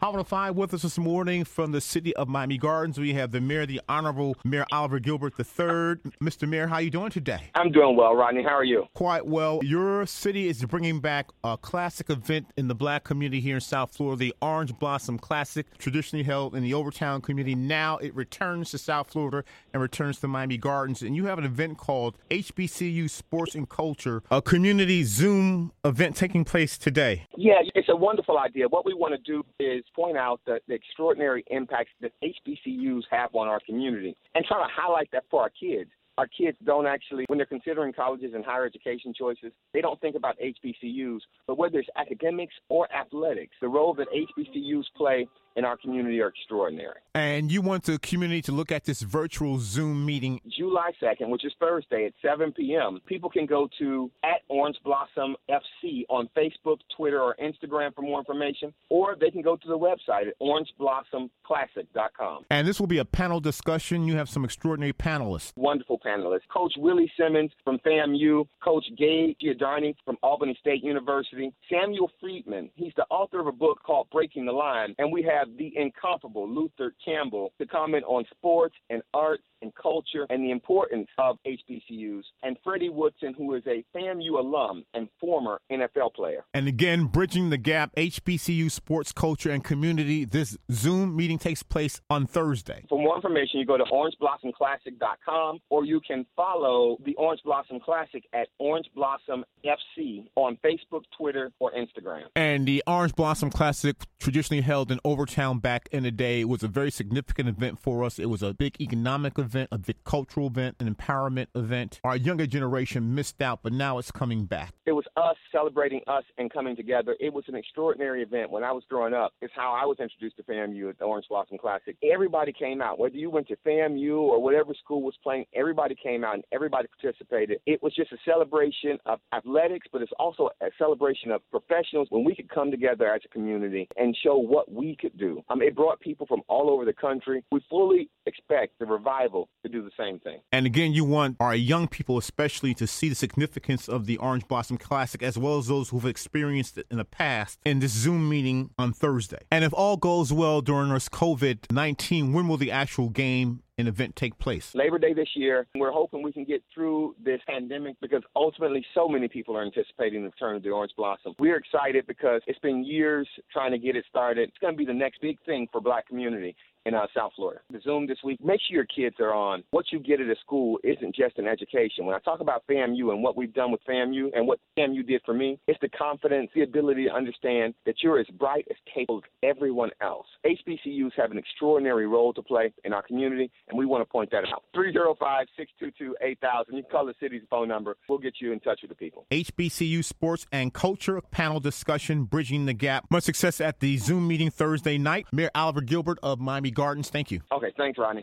Hot 105 with us this morning from the city of Miami Gardens. We have the mayor, the Honorable Mayor Oliver Gilbert III. Mr. Mayor, how are you doing today? I'm doing well, Rodney. How are you? Quite well. Your city is bringing back a classic event in the black community here in South Florida, the Orange Blossom Classic, traditionally held in the Overtown community. Now it returns to South Florida and returns to Miami Gardens. And you have an event called HBCU Sports and Culture, a community Zoom event taking place today. Yeah, it's a wonderful idea. What we want to do is point out the, the extraordinary impacts that HBCUs have on our community and try to highlight that for our kids our kids don't actually, when they're considering colleges and higher education choices, they don't think about HBCUs. But whether it's academics or athletics, the role that HBCUs play in our community are extraordinary. And you want the community to look at this virtual Zoom meeting July 2nd, which is Thursday at 7 p.m. People can go to at Orange Blossom FC on Facebook, Twitter, or Instagram for more information, or they can go to the website at orangeblossomclassic.com. And this will be a panel discussion. You have some extraordinary panelists. Wonderful panelists. Coach Willie Simmons from FAMU, Coach Gabe Giardina from Albany State University, Samuel Freedman. He's the author of a book called Breaking the Line, and we have the incomparable Luther Campbell to comment on sports and arts and culture and the importance of HBCUs, and Freddie Woodson, who is a FAMU alum and former NFL player. And again, bridging the gap, HBCU sports culture and community. This Zoom meeting takes place on Thursday. For more information, you go to orangeblossomclassic.com or you can follow the Orange Blossom Classic at Orange Blossom FC on Facebook, Twitter, or Instagram. And the Orange Blossom Classic, traditionally held in Overtown back in the day, was a very significant event for us. It was a big economic event, a big cultural event, an empowerment event. Our younger generation missed out, but now it's coming back. It was us celebrating us and coming together. It was an extraordinary event. When I was growing up, it's how I was introduced to FAMU at the Orange Blossom Classic. Everybody came out, whether you went to FAMU or whatever school was playing, everybody came out and everybody participated. It was just a celebration of athletics, but it's also a celebration of professionals when we could come together as a community and show what we could do. Um, it brought people from all over the country. We fully expect the revival to do the same thing. And again, you want our young people, especially, to see the significance of the Orange Blossom Classic, as well as those who've experienced it in the past, in this Zoom meeting on Thursday. And if all goes well during this COVID 19, when will the actual game an event take place? Labor Day this year. We're hoping we can get through this pandemic because ultimately so many people are anticipating the return of the Orange Blossom. We're excited because it's been years trying to get it started. It's going to be the next big thing for black community in uh, South Florida. The Zoom this week, make sure your kids are on. What you get at a school isn't just an education. When I talk about FAMU and what we've done with FAMU and what FAMU did for me, it's the confidence, the ability to understand that you're as bright, as capable as everyone else. HBCUs have an extraordinary role to play in our community, and we want to point that out. 305 622 8000. You call the city's phone number. We'll get you in touch with the people. HBCU Sports and Culture panel discussion, Bridging the Gap. Much success at the Zoom meeting Thursday night. Mayor Oliver Gilbert of Miami Gardens, thank you. Okay, thanks, Rodney.